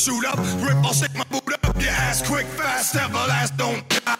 shoot up. Rip, I'll shake my boot up. Your ass quick, fast, everlast, don't die.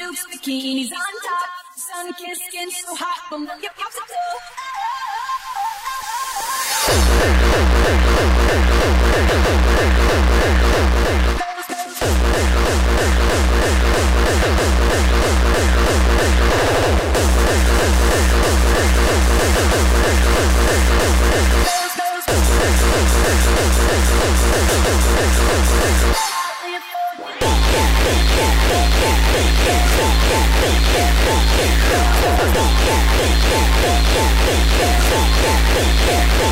milfs, bikinis on top, sun kissed skin so hot, boom, your popsicle. Yeah.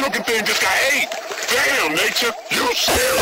looking thing just got eight. Damn, nature, you still.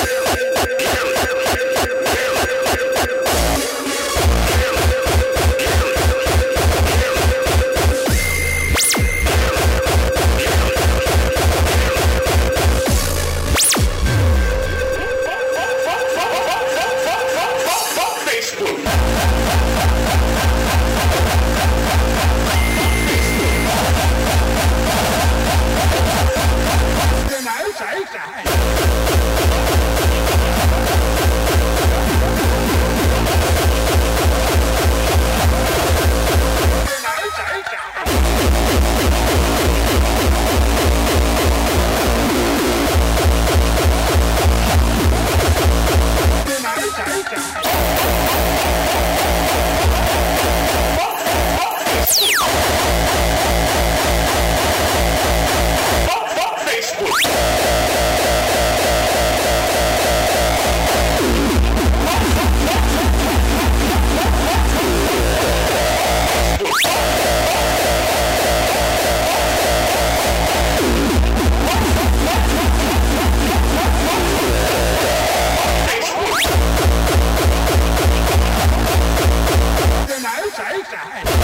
Scheiße!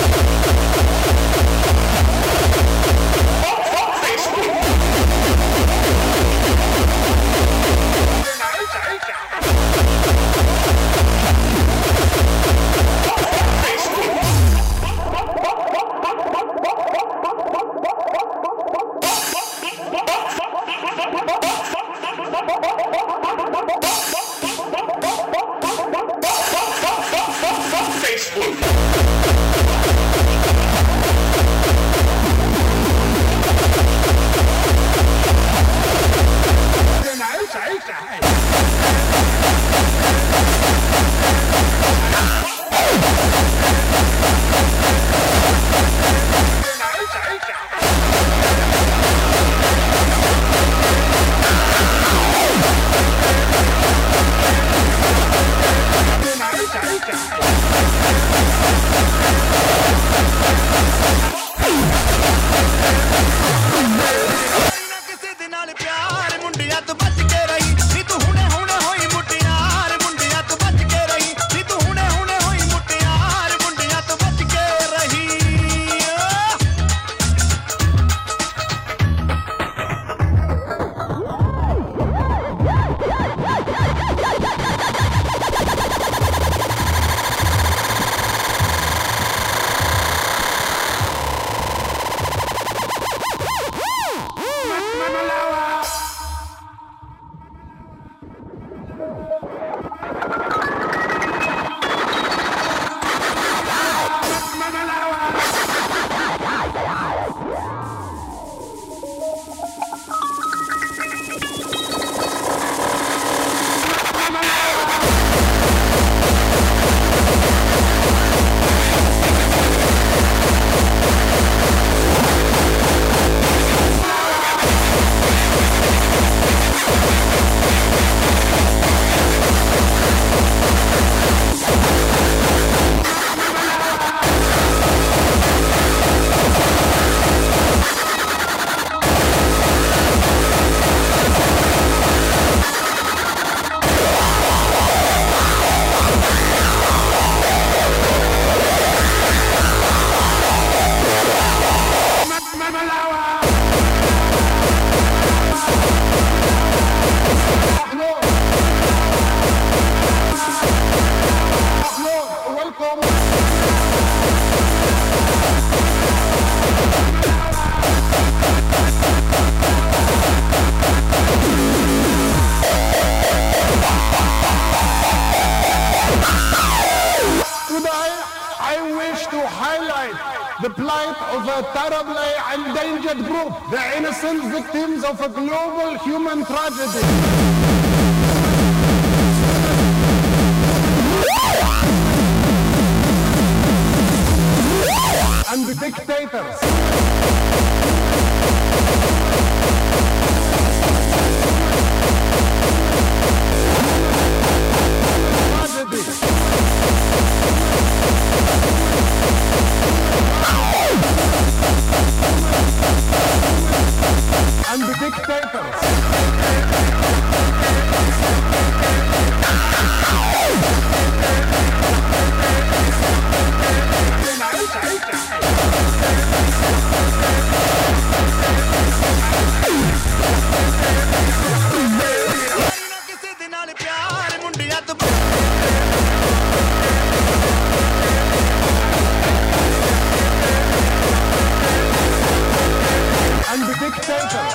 the plight of a terribly endangered group, the innocent victims of a global human tragedy. and the dictators. Tragedy. and the dictators. प्यार मुंडिया तो Center.